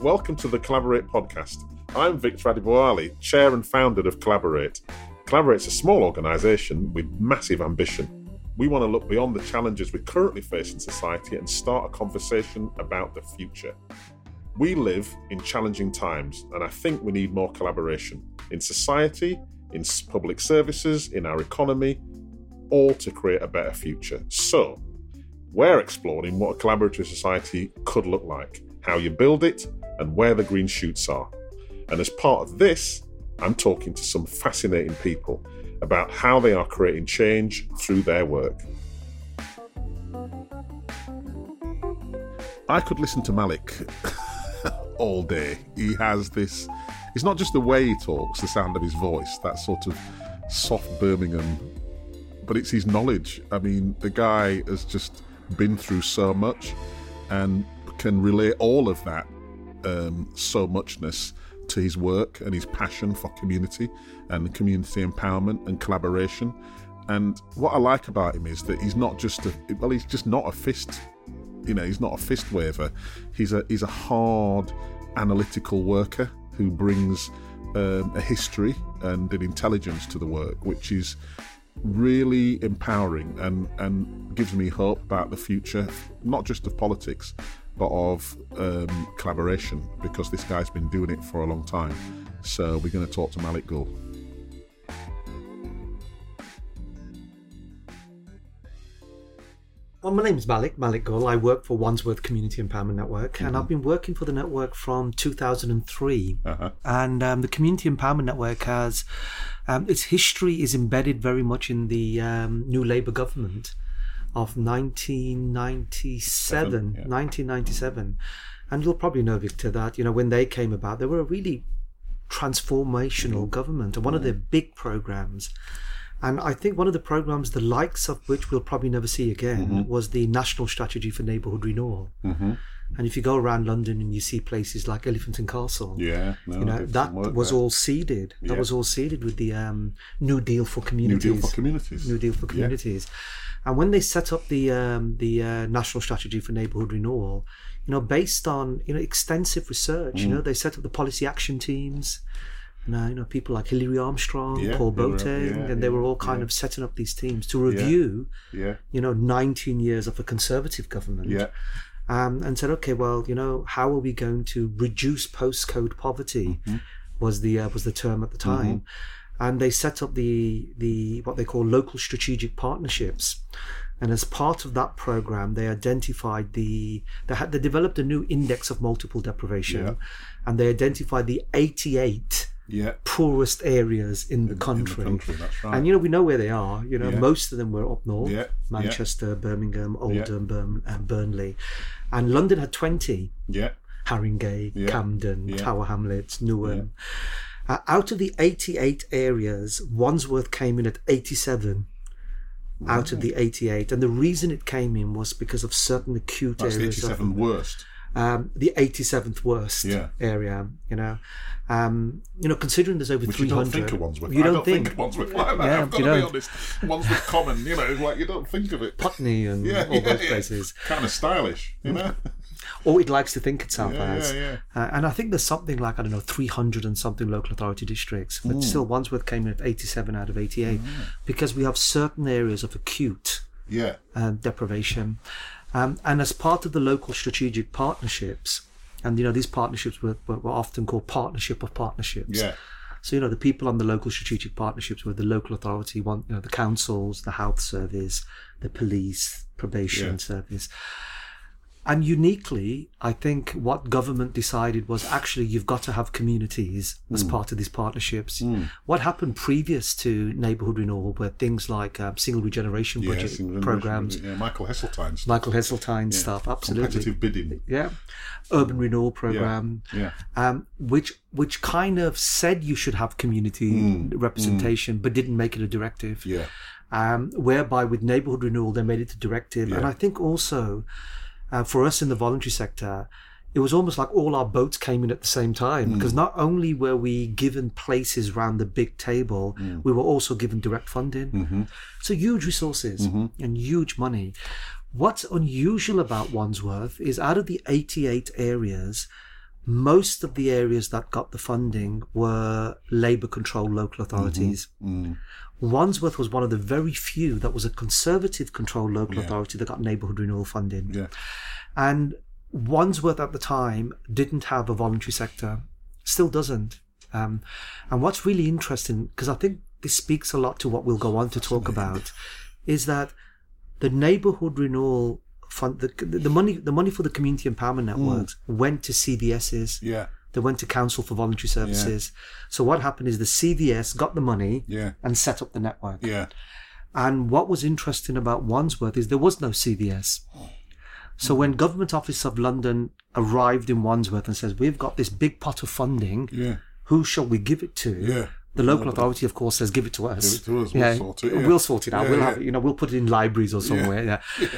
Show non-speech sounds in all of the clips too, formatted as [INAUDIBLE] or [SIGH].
Welcome to the Collaborate podcast. I'm Victor Adebowale, chair and founder of Collaborate. Collaborate's a small organisation with massive ambition. We want to look beyond the challenges we currently face in society and start a conversation about the future. We live in challenging times, and I think we need more collaboration in society, in public services, in our economy, all to create a better future. So, we're exploring what a collaborative society could look like, how you build it, and where the green shoots are. And as part of this, I'm talking to some fascinating people about how they are creating change through their work. I could listen to Malik [LAUGHS] all day. He has this, it's not just the way he talks, the sound of his voice, that sort of soft Birmingham, but it's his knowledge. I mean, the guy has just been through so much and can relate all of that um, so muchness to his work and his passion for community and community empowerment and collaboration. And what I like about him is that he's not just a well, he's just not a fist, you know, he's not a fist waver. He's a he's a hard analytical worker who brings um, a history and an intelligence to the work, which is really empowering and and gives me hope about the future, not just of politics, but of um, collaboration because this guy's been doing it for a long time. So we're going to talk to Malik Gul. Well, my name is Malik, Malik Gul. I work for Wandsworth Community Empowerment Network, mm-hmm. and I've been working for the network from 2003. Uh-huh. And um, the Community Empowerment Network has um, its history is embedded very much in the um, New Labour government of 1997, Seven, yeah. 1997. And you'll probably know, Victor, that, you know, when they came about, they were a really transformational mm-hmm. government and one mm-hmm. of their big programs. And I think one of the programs, the likes of which we'll probably never see again, mm-hmm. was the National Strategy for Neighbourhood Renewal. Mm-hmm. And if you go around London and you see places like Elephant and Castle, yeah, no, you know that was there. all seeded. Yeah. That was all seeded with the um, New Deal for Communities. New Deal for Communities. New Deal for Communities. Yeah. And when they set up the um, the uh, national strategy for neighbourhood renewal, you know, based on you know extensive research, mm. you know, they set up the policy action teams. And, uh, you know, people like Hilary Armstrong, yeah, Paul Boateng, yeah, and they were all kind of setting up these teams to review, yeah, you know, 19 years of a conservative government. Yeah. Um, and said, okay, well, you know, how are we going to reduce postcode poverty? Mm-hmm. Was the uh, was the term at the time. Mm-hmm and they set up the the what they call local strategic partnerships. And as part of that program, they identified the they had they developed a new index of multiple deprivation, yeah. and they identified the 88 yeah. poorest areas in, the country. In the country right. And you know we know where they are. You know yeah. most of them were up north, yeah. Manchester, Birmingham, Oldham, Burn, and Burnley, and London had 20. Yeah. Haringey, Camden, Tower Hamlets, Newham. Uh, out of the 88 areas, Wandsworth came in at 87 out of the 88. And the reason it came in was because of certain acute That's areas. The 87th worst. Um, the 87th worst yeah. area, you know. Um, you know, considering there's over Which 300. You don't think of Wandsworth. You don't, don't think. think Wandsworth like that. Yeah, I've got to be honest. Wandsworth Common, you know, like you don't think of it. Putney and [LAUGHS] yeah, all yeah, those places. Kind of stylish, you know. or it likes to think itself yeah, as. Yeah, yeah. Uh, and I think there's something like, I don't know, 300 and something local authority districts, but mm. still Wandsworth came in at 87 out of 88 mm. because we have certain areas of acute yeah. um, deprivation. Um, and as part of the local strategic partnerships, and you know, these partnerships were, were, were often called partnership of partnerships. Yeah. So you know the people on the local strategic partnerships were the local authority, want you know the councils, the health service, the police, probation yeah. service, and uniquely, I think what government decided was actually you've got to have communities as mm. part of these partnerships. Mm. What happened previous to neighbourhood renewal were things like um, single regeneration yeah, budget single programs. Yeah, Michael Heseltine stuff. Michael Heseltine yeah. stuff, absolutely. Competitive bidding. Yeah. Urban renewal program. Yeah. Um, which which kind of said you should have community mm. representation, but didn't make it a directive. Yeah. Um, whereby with neighbourhood renewal they made it a directive, and I think also uh, for us in the voluntary sector, it was almost like all our boats came in at the same time mm. because not only were we given places around the big table, mm. we were also given direct funding. Mm-hmm. So huge resources mm-hmm. and huge money. What's unusual about Wandsworth is out of the 88 areas, most of the areas that got the funding were Labour controlled local authorities. Mm. Wandsworth was one of the very few that was a conservative controlled local authority that got neighbourhood renewal funding. Yeah. And Wandsworth at the time didn't have a voluntary sector, still doesn't. Um, and what's really interesting, because I think this speaks a lot to what we'll go on to talk about, is that the neighbourhood renewal fund, the, the money, the money for the community empowerment networks went to CVSs. Yeah. They went to Council for Voluntary Services. So what happened is the CVS got the money Yeah. and set up the network. Yeah. And what was interesting about Wandsworth is there was no CVS. So when Government Office of London arrived in Wandsworth and says, We've got this big pot of funding, Yeah. who shall we give it to? Yeah. The local authority, of course, says, Give it to us. Give it to us, we'll sort it, yeah. We'll sort it out. Yeah, we'll yeah. have it, you know, we'll put it in libraries or somewhere. [LAUGHS] Yeah.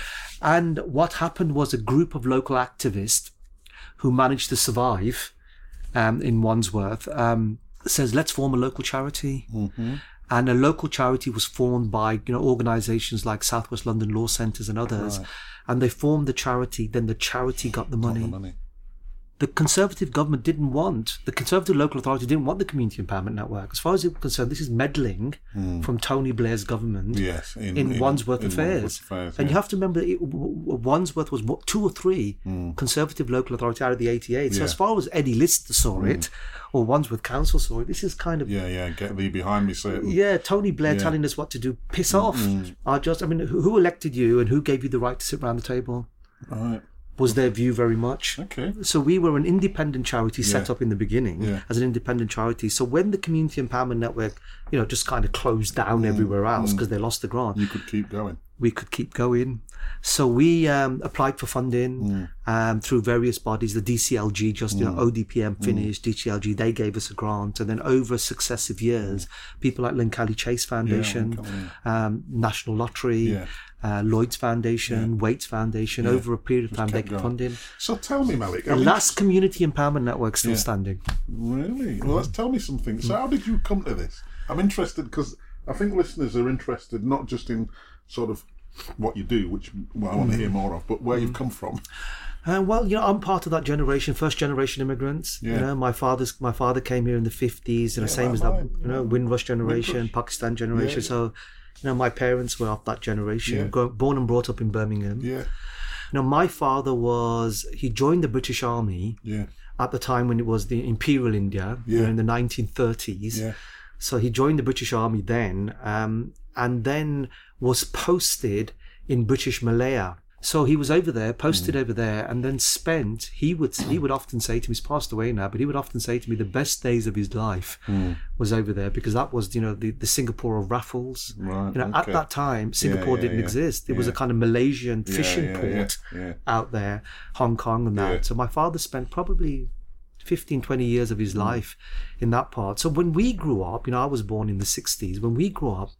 And what happened was a group of local activists who managed to survive um, in Wandsworth um, says, let's form a local charity. Mm-hmm. And a local charity was formed by you know organisations like Southwest London Law Centres and others, and they formed the charity. Then the charity got the money. The money. The Conservative government didn't want the Conservative local authority didn't want the Community Empowerment Network. As far as it was concerned, this is meddling hmm. from Tony Blair's government Yes. In, in, Wandsworth in affairs. Wandsworth affairs, And you have to remember, it, Wandsworth was what, two or three hmm. Conservative local authority out of the 88. So Yeah. as far as Eddie Lister saw hmm. it, or Wandsworth Council saw it, this is kind of Yeah, yeah. Get thee behind me, Satan. yeah, Tony Blair Yeah. telling us what to do. Piss off. I just, I mean, who, elected you and who gave you the right to sit around the table? Right. Was their view very much? Okay. So we were an independent charity set Yeah. up in the beginning Yeah. as an independent charity. So when the Community Empowerment Network, you know, just kind of closed down mm. everywhere else mm. because they lost the grant, You could keep going. We could keep going. So we um, applied for funding um, through various bodies. The DCLG, just you know, ODPM finished. DCLG, they gave us a grant, and then over successive years, people like Lankelly Chase Foundation, um, National Lottery, Yeah. uh, Lloyd's Foundation, Wates Foundation. Over a period of time, they got funding. So tell me, Malik. I The mean, last community empowerment network still standing. Really? Well, let's tell me something. So, how did you come to this? I'm interested because I think listeners are interested not just in sort of what you do, which well, I want to hear more of, but where you've come from. Uh, well, you know, I'm part of that generation, first generation immigrants. You Yeah. know, my father's my father came here in the 50s, you the same as that, you know, Windrush generation, Windrush. Pakistan generation. Yeah, So, you know, my parents were of that generation, Yeah. born and brought up in Birmingham. Yeah, You know, my father was he joined the British Army yeah, at the time when it was the Imperial India, you know, Yeah. in the 1930s. yeah. So he joined the British Army then, um, and then was posted in British Malaya. So he was over there, posted Mm. over there, and then spent. He would he would often say to me, he's passed away now, but he would often say to me, the best days of his life Mm. was over there because that was you know the, the Singapore of raffles. Right, You know, at that time, Singapore yeah, didn't yeah, exist. It was a kind of Malaysian fishing yeah, port yeah, yeah. out there, Hong Kong and that. Yeah. So my father spent probably 15, 20 years of his Mm. life in that part. So when we grew up, you know, I was born in the 60s. When we grew up,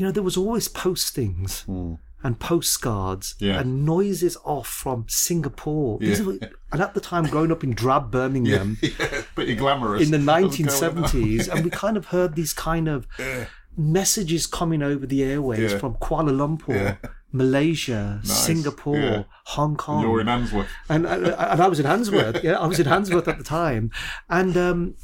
you know, there was always postings hmm. and postcards. Yeah. and noises off from Singapore. Yeah. were- and at the time, growing up in drab Birmingham [LAUGHS] yeah, pretty glamorous. in the [LAUGHS] What's going 1970s, and we kind of heard these kind of [LAUGHS] messages coming over the airways from Kuala Lumpur. Malaysia, Nice. Singapore, Yeah. Hong Kong You're in Handsworth. and, and and I was in Handsworth. Yeah, I was in Handsworth at the time, and um,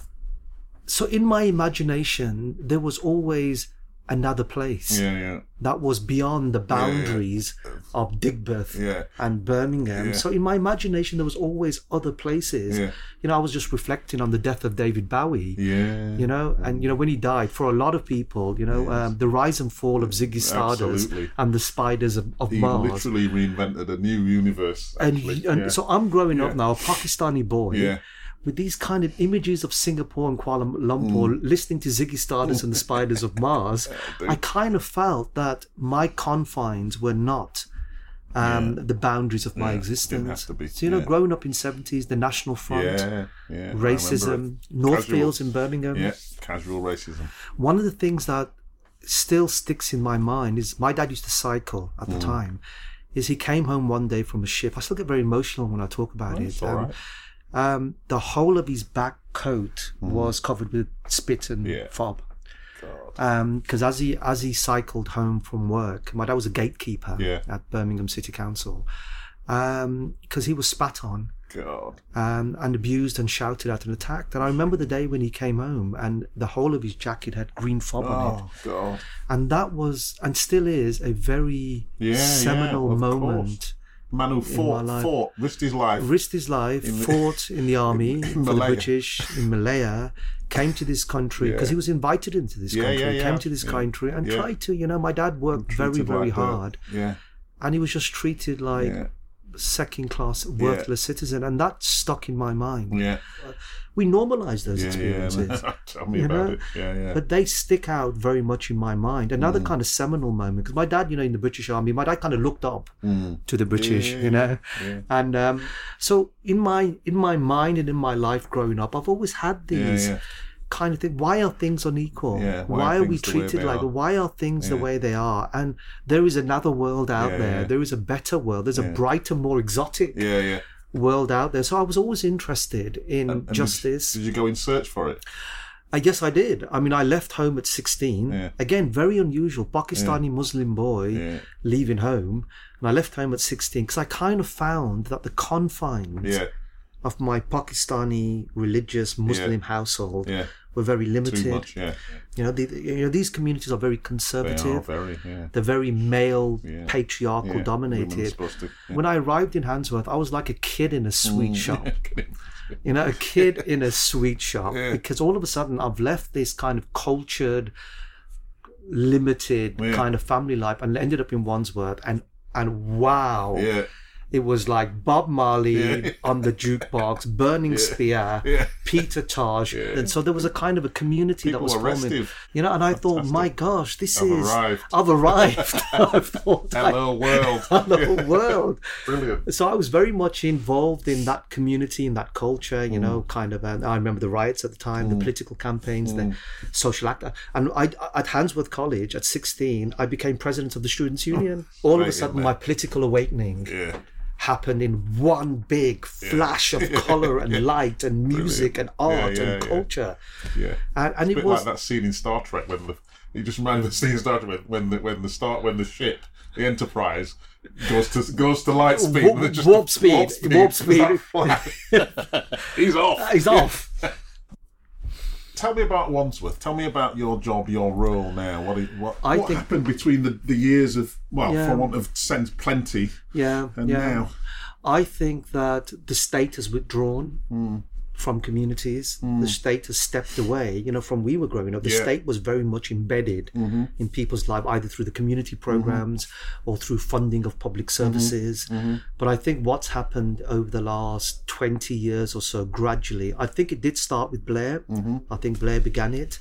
so in my imagination there was always another place Yeah, yeah, that was beyond the boundaries of Digbeth yeah. and Birmingham. Yeah. So in my imagination there was always other places. Yeah. You know, I was just reflecting on the death of David Bowie. Yeah. You know, and you know when he died, for a lot of people, you know, um, the rise and fall of Ziggy Stardust Absolutely. and the spiders of, of He Mars. literally reinvented a new universe. and, Actually. and yeah. so I'm growing up now, a Pakistani boy, Yeah. With these kind of images of Singapore and Kuala Lumpur, Mm. listening to Ziggy Stardust and the Spiders of Mars. [LAUGHS] I kind of felt that my confines were not um, the boundaries of my Yeah, existence. didn't have to be, So you know, yeah. growing up in seventies, the National Front, yeah, yeah. Racism. Northfields in Birmingham. Yeah, casual racism. One of the things that still sticks in my mind is my dad used to cycle at Mm. the time. Is he came home one day from a ship? I still get very emotional when I talk about It's it. Um, right. Um, the whole of his back coat was covered with spit and. Yeah. fob. Because as he as he cycled home from work, my dad was a gatekeeper Yeah. at Birmingham City Council, because he was spat on God. um, and abused and shouted at and attacked. And I remember the day when he came home and the whole of his jacket had green fob on it. Oh God. And that was, and still is, a very Yeah, seminal moment. Man who fought, fought, risked his life. Risked his life, [LAUGHS] fought in the army for the British in Malaya, came to this country because Yeah. he was invited into this Yeah, country, yeah, came to this country and tried to, you know, my dad worked very, very hard Yeah. and he was just treated like. Second class, worthless citizen. And that stuck in my mind. Yeah. We normalize those Yeah. experiences. Yeah. [LAUGHS] Tell me about know? it. Yeah. Yeah. But they stick out very much in my mind. Another Mm. kind of seminal moment because my dad, you know, in the British Army, my dad kind of looked up Mm. to the British, yeah, you know, yeah. and um, so in my in my mind and in my life growing up, I've always had Yeah. these Yeah. Kind of thing. Why are things unequal? Yeah, why why, are are we things the way treated like? are? Why are things the way they are? And there is another world out Yeah, there. yeah. There is a better world. There's Yeah. a brighter, more exotic Yeah. Yeah. world out there. So I was always interested in And did- justice. Did you go in search for it? Uh, I guess I did. I mean, I left home at 16. Yeah. Again, very unusual. Pakistani Muslim boy Yeah. leaving home. And I left home at 16 because I kind of found that the confines Yeah. Of my Pakistani religious Muslim household Yeah. were very limited. much. Yeah. You know, the, you know, these communities are very They conservative. are very. Yeah. They're very male, Yeah. patriarchal Yeah. Dominated. to. Yeah. When I arrived in Handsworth, I was like a kid in a sweet Mm. [LAUGHS] shop. You know, a kid in a sweet shop. Yeah. Because all of a sudden I've left this kind of cultured, limited Yeah. kind of family life and ended up in Wandsworth and and wow. Yeah. It was like Bob Marley Yeah. on the jukebox, Burning Spear, Yeah. Peter Tosh. Yeah. And so there was a kind of a community that was forming. You know, and I thought, my gosh, this I've is arrived. I've arrived. [LAUGHS] [LAUGHS] I've thought Hello world. [LAUGHS] Hello world. Brilliant. So I was very much involved in that community, in that culture, you know, Mm. kind of. And I remember the riots at the time, the political campaigns, the social act. And I, at Handsworth College at 16, I became president of the Students' Union. All of a sudden, my political awakening Yeah. Happened in one big flash of [LAUGHS] color and light and music and art yeah, and yeah. culture. Yeah. And, and it was like that scene in Star Trek when the you just of the scene in Star Trek when, when the when the start when the ship the Enterprise goes to goes to light speed. Warp- and warp speed, warp speed. [LAUGHS] That fly- [LAUGHS] He's off. he's off. Tell me about Wandsworth. Tell me about your job, your role now. What what, I what think- happened between the, the years of well, Yeah. for want of sense, plenty, Yeah, and yeah. now? I think that the state has withdrawn Hmm. From communities. The state has stepped away. You know, from we were growing up, the Yeah. state was very much embedded Mm-hmm. in people's life, either through the community programs or through funding of public Mm-hmm. services. But I think what's happened over the last 20 years or so, gradually, I think it did start with Blair. Mm-hmm. I think Blair began it,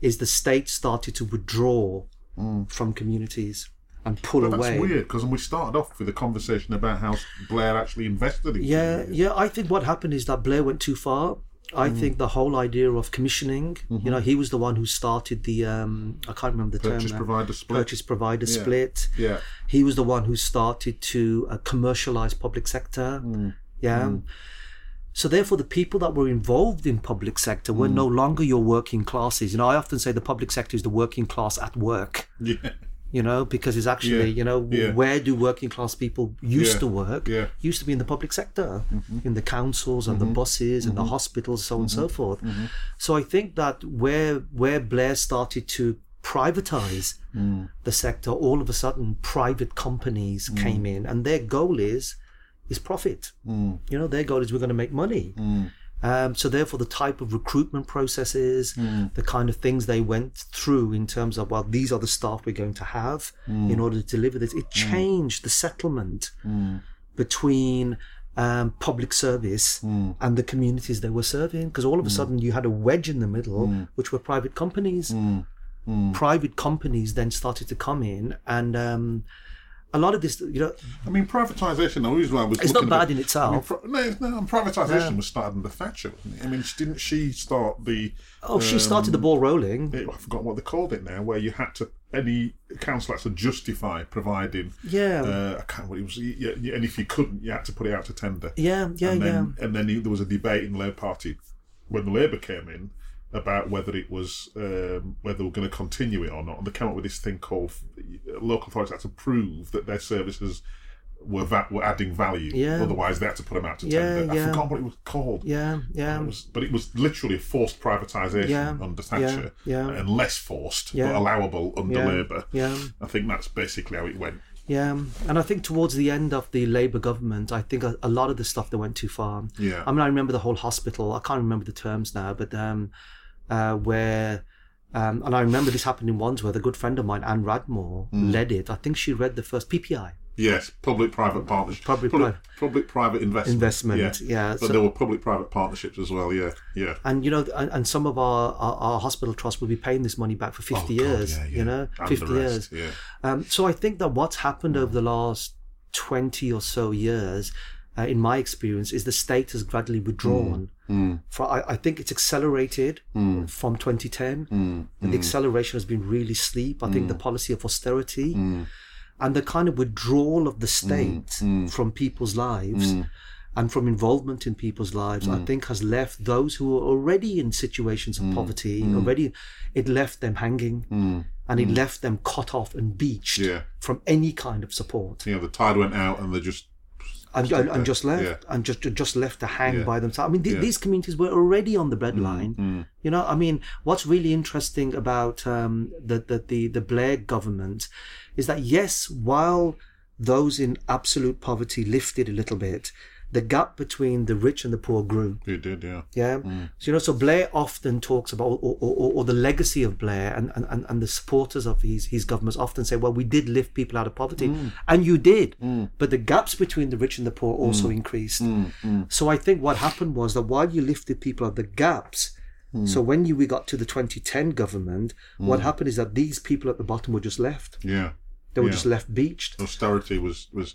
is the state started to withdraw Mm. from communities and pull That's away. weird because we started off with a conversation about how Blair actually invested in. Yeah, yeah. I think what happened is that Blair went too far. I Mm. think the whole idea of commissioning, you know, he was the one who started the, um, I can't remember the Mm-hmm. Purchase term. now. provider split. Purchase provider split. Yeah. He was the one who started to uh, commercialize public sector. Mm. Yeah. So therefore, the people that were involved in public sector were Mm. no longer your working classes. You know, I often say the public sector is the working class at work Yeah. [LAUGHS] you know, because it's actually, Yeah, you know, yeah. where do working class people used Yeah, to work? yeah. Used to be in the public sector, Mm-hmm. in the councils and the buses and the hospitals, so on and Mm-hmm. so forth. So I think that where where Blair started to privatize Mm. the sector, all of a sudden private companies came in, and their goal is is profit. Mm. You know, their goal is we're going to make money. Um, so therefore, the type of recruitment processes, Mm. the kind of things they went through in terms of well, these are the staff we're going to have Mm. in order to deliver this. It changed the settlement Mm. between um, public service Mm. and the communities they were serving, because all of a sudden you had a wedge in the middle, which were private companies. Mm. Private companies then started to come in, and um, a lot of this, you know, I mean, privatisation. The reason why I was It's not bad at in I mean, itself. no, it's- no, and privatisation was started under Thatcher. Wasn't it? I mean, didn't she start the? oh, she started the ball rolling. I forgot what they called it now, where you had to any council had to justify providing. Yeah. Uh, I can't. What it was. Yeah, yeah, and if you couldn't, you had to put it out to tender. Yeah, yeah, and then, yeah. And then there was a debate in the Labour Party when the Labour came in about whether it was um, whether were going to continue it or not, and they came up with this thing called local authorities had to prove that their services were va- were adding value. Yeah. Otherwise, they had to put them out to Yeah, tender. I yeah. forgot what it was called. Yeah, yeah. It was, but it was literally a forced privatisation Yeah, under Thatcher, yeah. and less forced Yeah. but allowable under Yeah, Labour. yeah. I think that's basically how it went. Yeah, and I think towards the end of the Labour government, I think a, a lot of the stuff that went too far. Yeah. I mean, I remember the whole hospital. I can't remember the terms now, but um, uh, where, um, and I remember this happened in Wandsworth. A good friend of mine, Anne Radmore, Mm. led it. I think she read the first PPI Yes, public-private partnership, Public- public, public-private investment, investment. Yeah, yeah. But so- there were public-private partnerships as well. Yeah, yeah. and you know, and, and some of our, our, our hospital trusts will be paying this money back for fifty Oh, God, years. yeah, yeah. You know, And fifty years. Yeah. Um, so I think that what's happened over the last 20 or so years, uh, in my experience, is the state has gradually withdrawn. Mm. Mm. For, I, I think it's accelerated mm. from 2010. And the acceleration has been really steep. I think the policy of austerity and the kind of withdrawal of the state from people's lives and from involvement in people's lives, I think has left those who are already in situations of poverty, already, it left them hanging and it left them cut off and beached Yeah. from any kind of support. You know, the tide went out and they just And, and just left, Yeah. and just just left to hang Yeah. by themselves. I mean, th- Yeah. Mm, these communities were already on the breadline. You know, I mean, what's really interesting about um, the, the the the Blair government is that yes, while those in absolute poverty lifted a little bit, the gap between the rich and the poor grew. you did, yeah. Yeah. Mm. So, you know, so Blair often talks about, or, or, or, or the legacy of Blair and, and, and, the supporters of his, his governments often say, well, we did lift people out of poverty. Mm. And you did. Mm. But the gaps between the rich and the poor also increased. So I think what happened was that while you lifted people out, the gaps, so when you, we got to the 2010 government, what happened is that these people at the bottom were just left. Yeah. They were Yeah. just left beached. austerity was was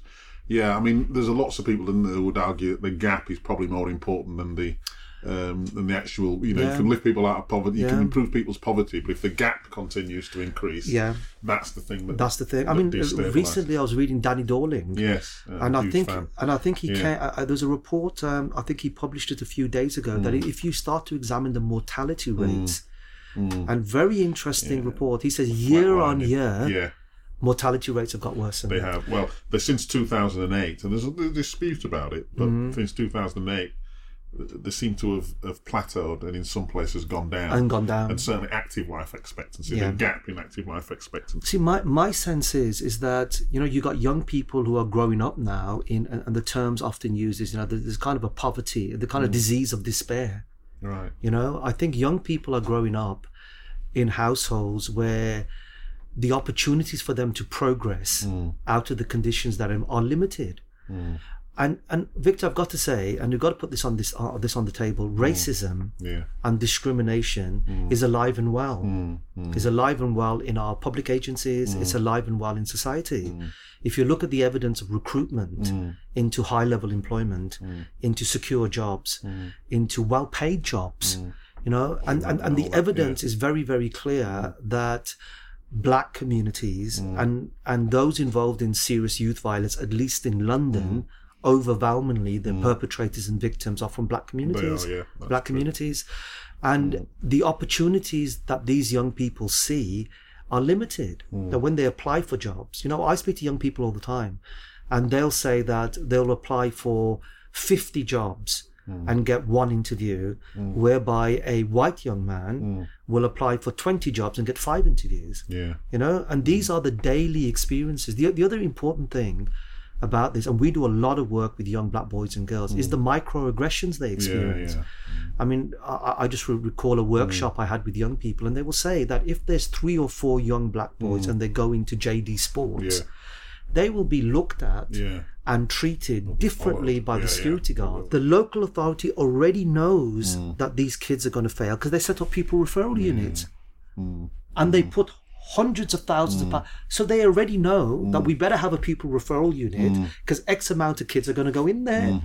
yeah i mean there's a lots of people in there who would argue that the gap is probably more important than the um, than the actual you know Yeah. you can lift people out of poverty you can improve people's poverty but if the gap continues to increase Yeah. that's the thing that That's the thing. I mean, recently I was reading Danny Dorling. yes uh, and I think, fan. and I think he Yeah. can. Uh, there's a report. Um, I think he published it a few days ago that Mm. if you start to examine the mortality rates, and very interesting report. He says year on year, yeah mortality rates have got worse. they have well since 2008 and there's a, dispute about it but Mm-hmm. since 2008 they seem to have, have plateaued and in some places gone down And gone down. and certainly active life expectancy Yeah. the gap in active life expectancy See, my, my sense is is that you know you got young people who are growing up now in and the terms often used is you know there's kind of a poverty, the Mm. kind of disease of despair. right You know, I think young people are growing up in households where the opportunities for them to progress mm. out of the conditions that are, limited. Mm. And and Victor, I've got to say, and we've got to put this on this uh, this on the table. Mm. Racism yeah. and discrimination is alive and well. Is alive and well in our public agencies. It's alive and well in society. If you look at the evidence of recruitment into high level employment, into secure jobs, into well paid jobs, you know, and, and, and the evidence is very, very clear that black communities and, and those involved in serious youth violence, at least in London, overwhelmingly the perpetrators and victims are from black communities. yeah, that's black communities. And the opportunities that these young people see are limited. That when they apply for jobs you know i speak to young people all the time and they'll say that they'll apply for 50 jobs Mm. and get one interview mm. whereby a white young man mm. will apply for 20 jobs and get five interviews. Yeah. You know and these are the daily experiences. The, the other important thing about this and we do a lot of work with young black boys and girls is the microaggressions they experience. yeah. i mean i, I just re- recall a workshop i had with young people and they will say that if there's three or four young black boys and they go into jd sports Yeah. they will be looked at yeah and treated differently by Yeah, the security they guard. The local authority already knows that these kids are going to fail because they set up pupil referral units. And they put hundreds of thousands of pounds. So they already know that we better have a pupil referral unit because X amount of kids are going to go in there.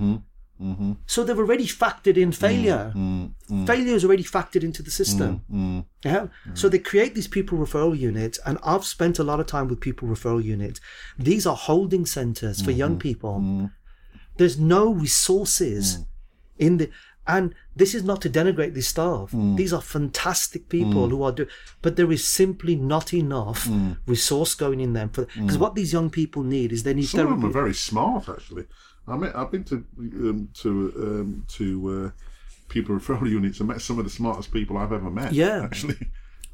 Mm-hmm. So they've already factored in failure. Mm, mm, mm. Failure is already factored into the system. Yeah. So they create these pupil referral units, and I've spent a lot of time with pupil referral units. These are holding centers for young mm-hmm. people. Mm-hmm. There's no resources in the And this is not to denigrate this staff. These are fantastic people who are doing, but there is simply not enough resource going in them for because what these young people need is they need Some of them therapy. are very smart, actually. I mean, I've been to um, to um, to uh, pupil [LAUGHS] referral units and met some of the smartest people I've ever met. Yeah. actually,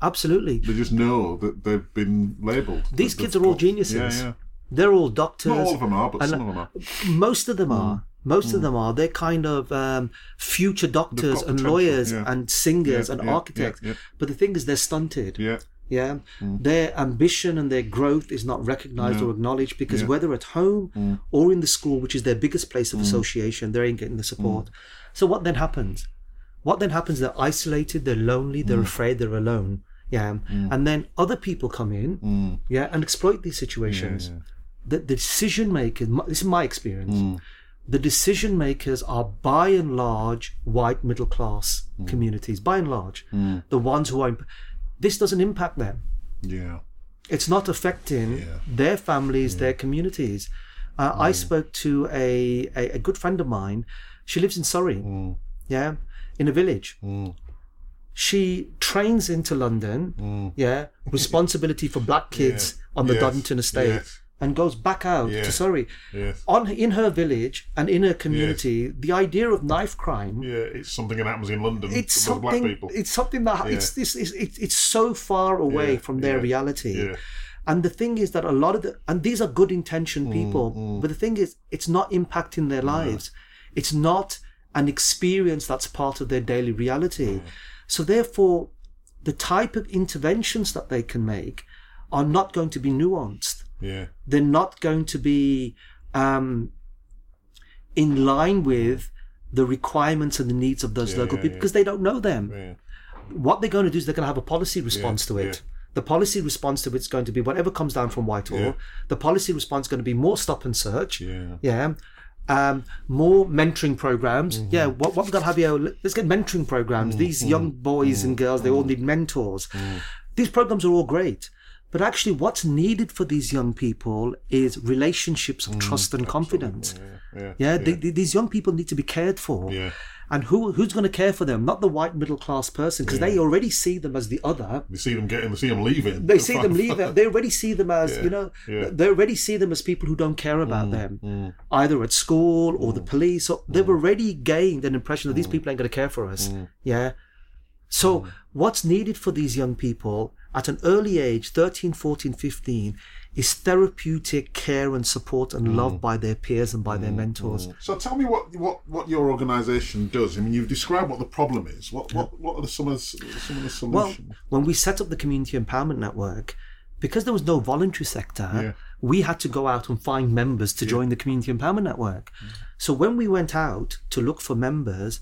Absolutely, they just know that they've been labelled. these kids are all geniuses. Yeah, yeah. They're all doctors. Not all of them are, but and, some of them are. Most of them are. Most of them are. They're kind of um, future doctors and potential, lawyers yeah. and singers Yeah, and yeah, architects. But the thing is, they're stunted. Yeah, Yeah. Mm. Their ambition and their growth is not recognized or acknowledged because Yeah. whether at home or in the school, which is their biggest place of mm. association, they ain't getting the mm. support. So what then happens? What then happens? They're isolated, they're lonely, they're afraid, they're alone. Yeah. And then other people come in, yeah, and exploit these situations. The, the decision makers, this is my experience, the decision makers are by and large white middle class communities, by and large. The ones who are, this doesn't impact them yeah, it's not affecting Yeah. their families, their communities. Uh, I spoke to a, a, a good friend of mine. She lives in Surrey, Mm. yeah, in a village. She trains into London, yeah, responsibility for black kids [LAUGHS] on the Mm. Yes, Doddington estate, yes. And goes back out Yeah. to Surrey. yes, On in her village and in her community, the idea of knife crime yeah. It's something that happens in London it's something people. it's something that it's this it's, it's, it's so far away Yeah, from their yeah, reality yeah. and the thing is that a lot of the and these are good intentioned Mm, people but the thing is it's not impacting their lives it's not an experience that's part of their daily reality so therefore the type of interventions that they can make are not going to be nuanced Yeah, they're not going to be um, in line with the requirements and the needs of those Yeah, local yeah, people because they don't know them. yeah, What they're going to do is they're going to have a policy response to it. The policy response to it's going to be whatever comes down from Whitehall. The policy response is going to be more stop and search. yeah. Yeah. Um, more mentoring programs. Mm-hmm. Yeah, what, what we've got to have here? Let's get mentoring programs. These young boys and girls, they all need mentors. These programs are all great. But actually, what's needed for these young people is relationships of mm, trust and confidence. Yeah, Yeah, they- they- these young people need to be cared for. Yeah. And who who's going to care for them? Not the white middle class person, because they already see them as the other. They see them getting, they see them leaving. They see them leaving. [LAUGHS] They already see them as you know. yeah. They already see them as people who don't care about mm, them, mm. either at school or the police. So they've already gained an impression that these people ain't going to care for us. Yeah. So what's needed for these young people at an early age, 13, 14, 15, is therapeutic care and support and mm. love by their peers and by their mm, mentors. Mm. So tell me what what, what your organisation does. I mean, you've described what the problem is. What what what are the, some of the, some of the solutions? Well, when we set up the Community Empowerment Network, because there was no voluntary sector, Yeah. we had to go out and find members to join the Community Empowerment Network. So when we went out to look for members,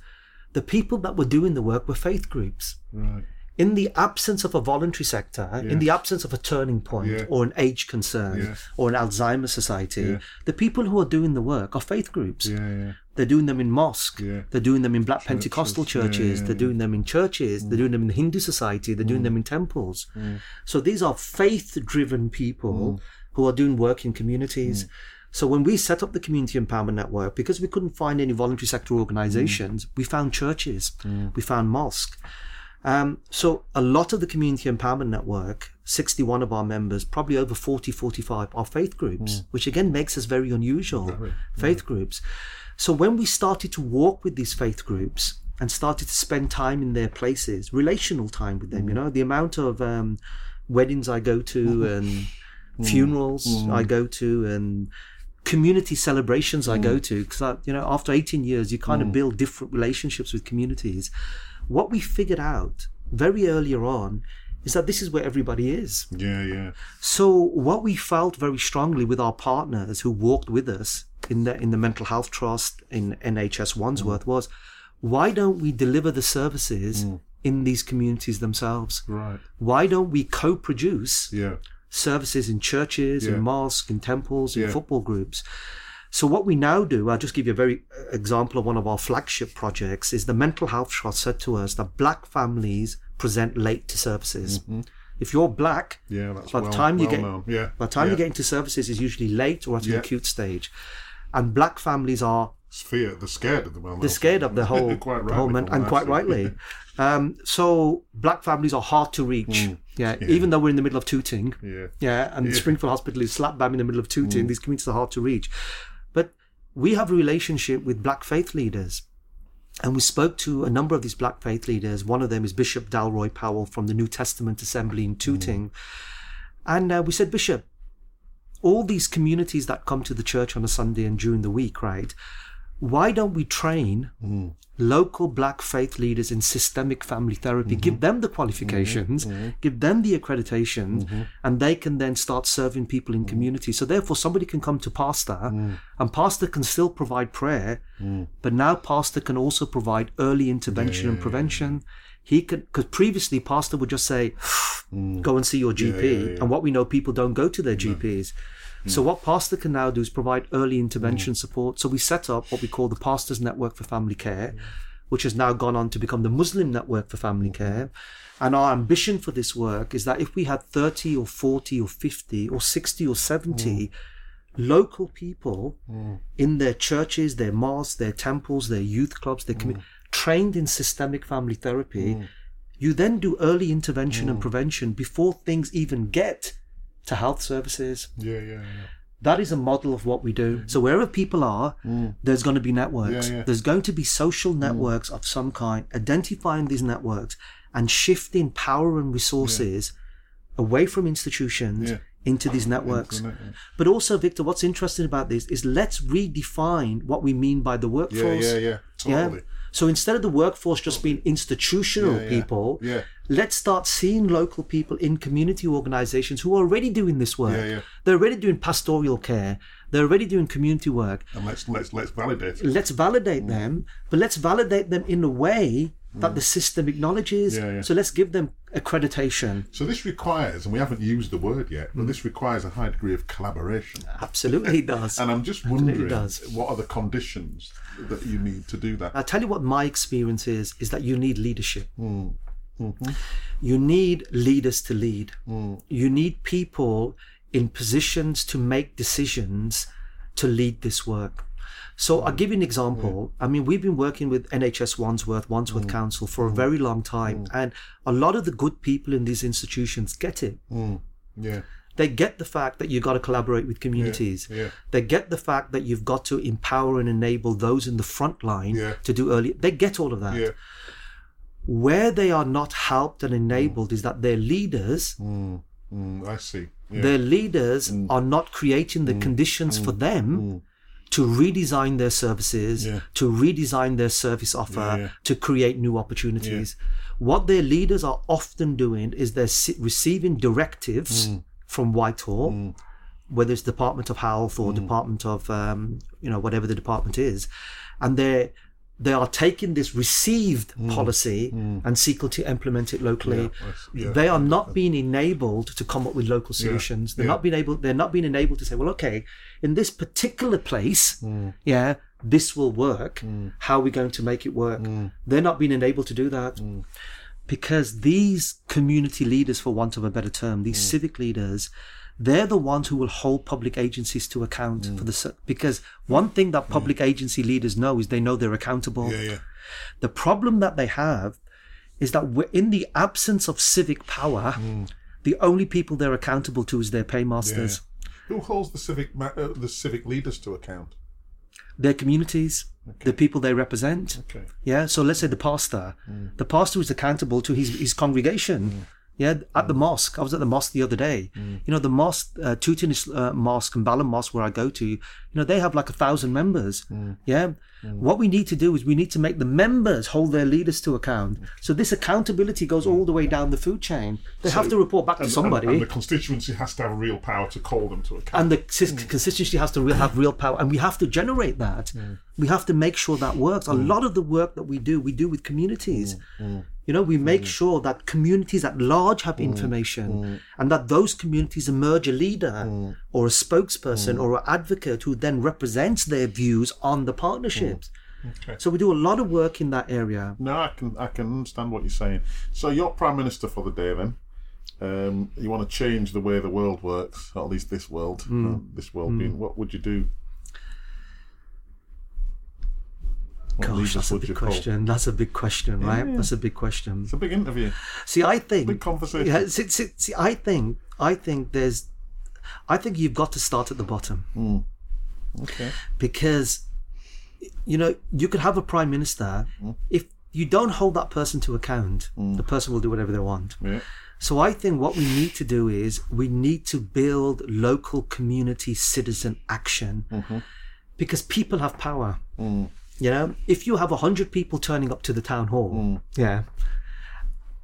the people that were doing the work were faith groups. right. In the absence of a voluntary sector, in the absence of a turning point Yeah. or an age concern Yes. or an Alzheimer's society, Yeah. the people who are doing the work are faith groups. Yeah. They're doing them in mosque. They're doing them in black Pentecostal churches. they're doing them in churches. They're mm. doing them in the Hindu society. They're doing mm. them in temples. Mm. So these are faith-driven people who are doing work in communities. So when we set up the Community Empowerment Network, because we couldn't find any voluntary sector organizations, we found churches, we found mosques. Um, so a lot of the Community Empowerment Network, 61 of our members, probably over 40, 45 are faith groups, mm. which again makes us very unusual. faith groups. So when we started to walk with these faith groups and started to spend time in their places, relational time with them, you mm. know, the amount of um, weddings I go to mm-hmm. and mm. funerals I go to and community celebrations I go mm. to because you know after 18 years you kind of mm. build different relationships with communities. What we figured out very earlier on is that this is where everybody is. Yeah, yeah. so what we felt very strongly with our partners who walked with us in the in the mental health trust in NHS Wandsworth mm. was why don't we deliver the services in these communities themselves? Right. why don't we co-produce Yeah. Services in churches, Yeah. in mosques, in temples, in Yeah. football groups. So what we now do, I'll just give you a very uh, example of one of our flagship projects, is the Mental Health Trust said to us that black families present late to services. If you're black, Yeah, that's by the well, time you well get known. Yeah. by the time yeah. you get into services is usually late or at an Yeah. acute stage. And black families are fear They're scared of the well. They're scared of the [LAUGHS] whole, quite the whole men- and quite rightly. [LAUGHS] Um, so black families are hard to reach. Yeah, even though we're in the middle of Tooting. Yeah. Yeah, and Springfield Hospital is slap bam in the middle of Tooting. These communities are hard to reach. But we have a relationship with black faith leaders. And we spoke to a number of these black faith leaders. One of them is Bishop Delroy Powell from the New Testament Assembly in Tooting. And uh, we said, Bishop, all these communities that come to the church on a Sunday and during the week, right? Why don't we train hmm. local black faith leaders in systemic family therapy? Give mm-hmm. them the qualifications, mm-hmm. Mm-hmm. give them the accreditation, and they can then start serving people in mm. community. So therefore, somebody can come to pastor, mm. and pastor can still provide prayer, mm. but now pastor can also provide early intervention and prevention. He could, because previously pastor would just say, "Go and see your GP," and what we know, people don't go to their GPs. So what pastor can now do is provide early intervention support. So we set up what we call the Pastors Network for Family Care, which has now gone on to become the Muslim Network for Family Care. And our ambition for this work is that if we had 30 or 40 or 50 or 60 or 70 local people in their churches, their mosques, their temples, their youth clubs, their community, trained in systemic family therapy, you then do early intervention and prevention before things even get to health services. Yeah, yeah, yeah. That is a model of what we do. So wherever people are, mm. there's going to be networks. Yeah, yeah. There's going to be social mm. networks of some kind, identifying these networks and shifting power and resources away from institutions Yeah. into these networks. Into the. But also, Victor, what's interesting about this is let's redefine what we mean by the workforce. Yeah, yeah, yeah. Totally. So instead of the workforce just being institutional Yeah, yeah. people, Yeah. let's start seeing local people in community organizations who are already doing this work. They're already doing pastoral care. They're already doing community work. And let's let's let's validate it. Let's validate mm. them, but let's validate them in a way that the system acknowledges. Yeah, yeah. So let's give them accreditation. So this requires, and we haven't used the word yet, but this requires a high degree of collaboration. Absolutely it does. [LAUGHS] And I'm just wondering, does. what are the conditions that you need to do that? I'll tell you what my experience is, is that you need leadership. Hmm. Mm-hmm. You need leaders to lead. You need people in positions to make decisions to lead this work. So I'll give you an example. I mean, we've been working with NHS Wandsworth, Wandsworth mm. Council for a mm. very long time. Mm. And a lot of the good people in these institutions get it. Yeah, They get the fact that you've got to collaborate with communities. yeah. They get the fact that you've got to empower and enable those in the front line Yeah. to do early. They get all of that. yeah, Where they are not helped and enabled is that their leaders, mm, I see. Yeah, their leaders are not creating the conditions for them to redesign their services, Yeah. to redesign their service offer, Yeah, yeah. to create new opportunities. What their leaders are often doing is they're si- receiving directives mm. from Whitehall, mm. whether it's Department of Health or mm. Department of um, you know whatever the department is, and they they are taking this received hmm. policy hmm. and seeking to implement it locally. S- yeah. They are not being enabled to come up with local solutions. They're yeah. not being able. They're not being enabled to say, well, okay, in this particular place, hmm. yeah, this will work. How are we going to make it work? They're not being enabled to do that because these community leaders, for want of a better term, these civic leaders, they're the ones who will hold public agencies to account for the because one thing that public agency leaders know is they know they're accountable. yeah, yeah. The problem that they have is that we're in the absence of civic power. The only people they're accountable to is their paymasters, Who holds the civic ma- uh, the civic leaders to account? their communities, the people they represent. Okay. Yeah. So let's say the pastor. The pastor is accountable to his, his congregation. Yeah. At the mosque. I was at the mosque the other day. Mm. You know, the mosque, uh, Tooting uh, Mosque and Balham Mosque where I go to, you know, they have like a thousand members. Mm. Yeah. Mm. What we need to do is we need to make the members hold their leaders to account. So this accountability goes all the way down the food chain. They have to report back to somebody. and, and the constituency has to have real power to call them to account. and the sis- consistency has to have real power and we have to generate that we have to make sure that works a lot of the work that we do we do with communities you know we hmm. make sure that communities at large have hmm. information hmm. and that those communities emerge a leader or a spokesperson or an advocate who then represents their views on the partnerships Okay. so we do a lot of work in that area No, I can I can understand what you're saying. So you're prime minister for the day, then. Um, you want to change the way the world works, or at least this world, Hmm. uh, this world being. What would you do? Gosh, that's a big question. That's a big question, right? Yeah. That's a big question. It's a big interview, See, I think big conversation. Yeah, see, see, see, I think I think there's, I think you've got to start at the bottom hmm. Okay. because, you know, you could have a prime minister hmm. if you don't hold that person to account, hmm. the person will do whatever they want. Yeah. So I think what we need to do is we need to build local community citizen action mm-hmm. because people have power. You know, if you have a hundred people turning up to the town hall, yeah,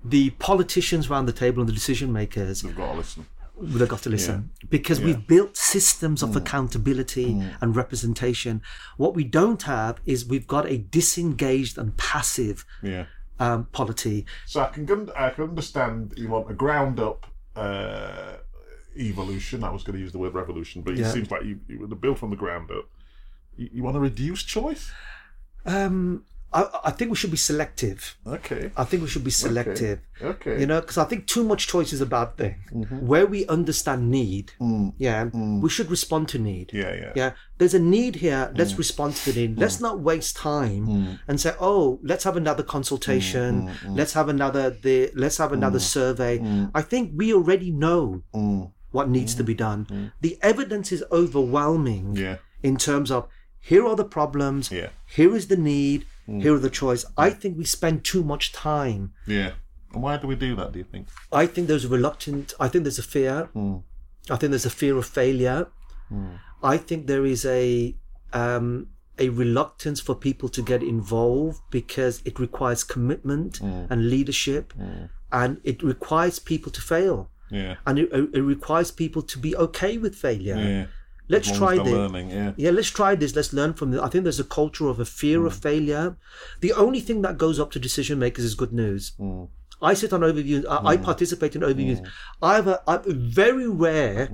the politicians around the table and the decision makers We've got to listen. they've got to listen because we've built systems of accountability and representation. What we don't have is we've got a disengaged and passive Yeah. um, polity. So I can I can understand you want a ground up uh, evolution. I was going to use the word revolution, but Yeah. it seems like you, you want to build from the ground up. You, you want to reduce choice? Um, I, I think we should be selective. Okay. I think we should be selective. Okay. You know, because I think too much choice is a bad thing. Mm-hmm. Where we understand need, mm. yeah, mm. we should respond to need. yeah, yeah. Yeah, there's a need here. Mm. Let's respond to the need. Let's not waste time and say, "Oh, let's have another consultation. Let's have another the. Let's have another survey." I think we already know what needs to be done. The evidence is overwhelming Yeah. in terms of here are the problems. Yeah. Here is the need. Mm. Here are the choice. I think we spend too much time. Yeah. And why do we do that, do you think? I think there's a reluctant. I think there's a fear. Mm. I think there's a fear of failure. Mm. I think there is a um, a reluctance for people to get involved because it requires commitment and leadership, and it requires people to fail, Yeah. and it, it requires people to be okay with failure. Yeah. Let's try this. learning, yeah. Yeah, let's try this. Let's learn from it. I think there's a culture of a fear of hmm. failure. The only thing that goes up to decision makers is good news. Hmm. I sit on overviews. I, I hmm. participate in overviews. I have a, I, very rare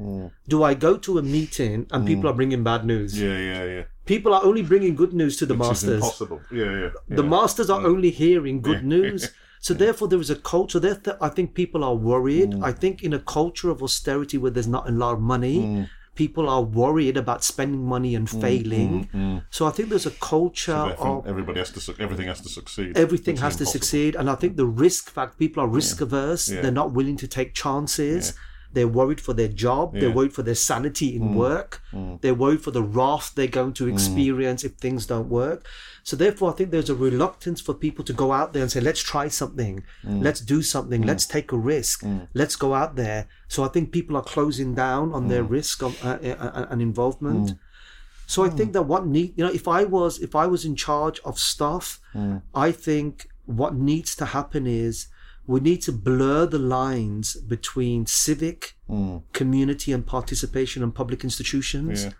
do I go to a meeting and people are bringing bad news. Yeah, yeah, yeah. People are only bringing good news to the Which masters. impossible. Yeah, yeah. The masters are only hearing good news. [LAUGHS] So therefore, there is a culture. Therefore, I think people are worried. Mm. I think in a culture of austerity where there's not a lot of money, Mm. People are worried about spending money and mm, failing. Mm, mm. So I think there's a culture think of everybody has to. su- Everything has to succeed. everything is has to succeed, and I think the risk fact people are risk averse. Yeah. They're not willing to take chances. They're worried for their job. They're worried for their sanity in work. They're worried for the wrath they're going to experience if things don't work. So therefore, I think there's a reluctance for people to go out there and say, "Let's try something. Mm. Let's do something. Mm. Let's take a risk. Mm. Let's go out there." So I think people are closing down on their risk of, uh, uh, uh, uh and involvement. So I think that what need you know if I was if I was in charge of stuff, I think what needs to happen is we need to blur the lines between civic, community, and participation and public institutions. Yeah.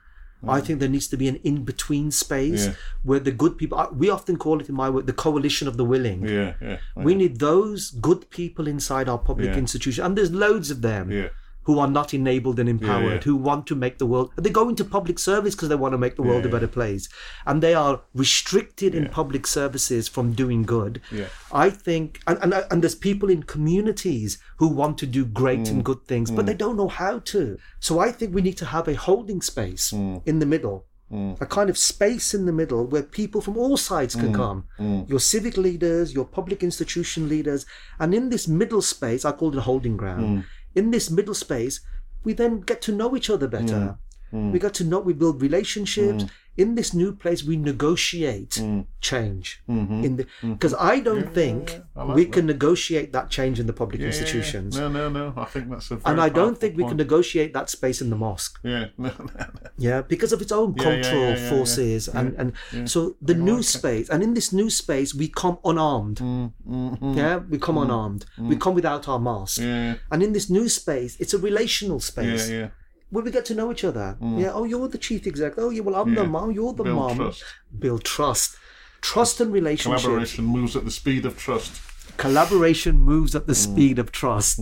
I mm. think there needs to be an in-between space Yeah. where the good people. We often call it in my work the coalition of the willing. Yeah, yeah. We need those good people inside our public institution, and there's loads of them Yeah. Who are not enabled and empowered, yeah. who want to make the world. They go into public service because they want to make the world a Yeah. better place, and they are restricted in public services from doing good. Yeah. I think, and, and and there's people in communities who want to do great Mm. and good things, but they don't know how to. So I think we need to have a holding space Mm. in the middle. A kind of space in the middle where people from all sides Mm. can come. Your civic leaders, your public institution leaders. And in this middle space, I call it a holding ground. Mm. In this middle space, we then get to know each other better. Mm. We get to know, we build relationships. In this new place, we negotiate Mm. change. Mm-hmm. In the because I don't think I like we that. can negotiate that change in the public Yeah, yeah, yeah. institutions. No, no, no. I think that's a. Very And I don't powerful think we can negotiate that space in the mosque. Yeah, [LAUGHS] no, no, no. Yeah, because of its own Yeah, yeah, cultural yeah, yeah, forces, and and so the new space, and in this new space, we come unarmed. Mm-hmm. Yeah, we come unarmed. We come without our mask. Yeah, And in this new space, it's a relational space yeah, space yeah. Where we get to know each other. Yeah. Oh, you're the chief exec. Oh, yeah. Well, I'm the Yeah. mom. You're the Build mom. trust. Build trust. Trust and relationships. Collaboration moves at the speed of trust. Collaboration moves at the Mm. speed of trust.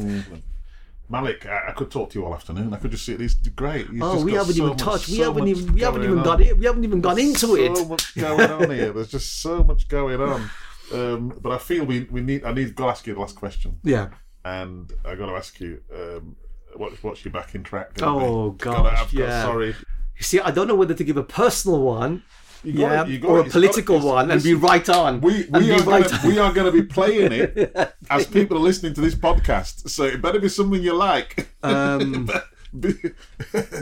Malik, I, I could talk to you all afternoon. I could just see it. He's great. He's Oh, we haven't so even much- touched. We so haven't even. We haven't even on. got it. We haven't even gone into so it. much going on here. There's just so much going on. Um, but I feel we, we need. I need to ask you the last question, Yeah. and I got to ask you, um, what, what's your backing track? Oh, gosh, yeah. Sorry. You see, I don't know whether to give a personal one You yeah, it, you or it. a political got it. one, and be right on. We, we, are right gonna, we are going to be playing it [LAUGHS] as people are listening to this podcast. So it better be something you like. Um, [LAUGHS] [LAUGHS]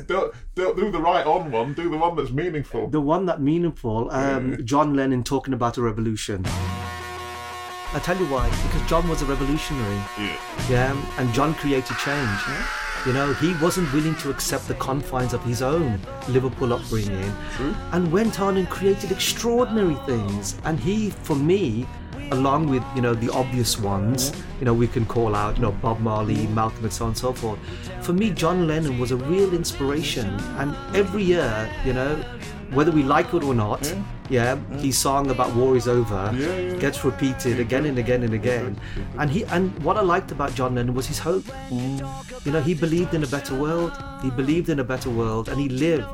don't, don't do the right on one. Do the one that's meaningful. the one that meaningful, um, John Lennon talking about a revolution. I tell you why, because John was a revolutionary. Yeah. Yeah, and John created change. You know, he wasn't willing to accept the confines of his own Liverpool upbringing and went on and created extraordinary things. And he, for me, along with, you know, the obvious ones, you know, we can call out, you know, Bob Marley, Malcolm, and so on and so forth. For me, John Lennon was a real inspiration. And every year, you know, whether we like it or not, yeah, his song about war is over Yeah, yeah. gets repeated again and again and again. And he and what I liked about John Lennon was his hope. You know, he believed in a better world. He believed in a better world, and he lived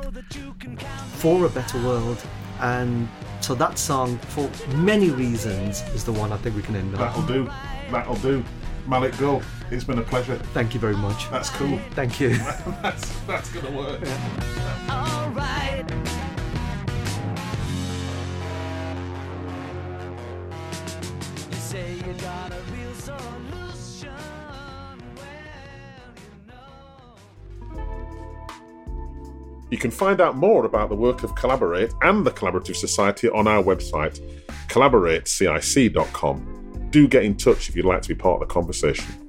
for a better world. And so that song, for many reasons, is the one I think we can end on. That'll do. That'll do. Malik, go. It's been a pleasure. Thank you very much. That's cool. Thank you. [LAUGHS] that's that's going to work. alright. You say you got You can find out more about the work of Collaborate and the Collaborative Society on our website, collaboratecic.com. Do get in touch if you'd like to be part of the conversation.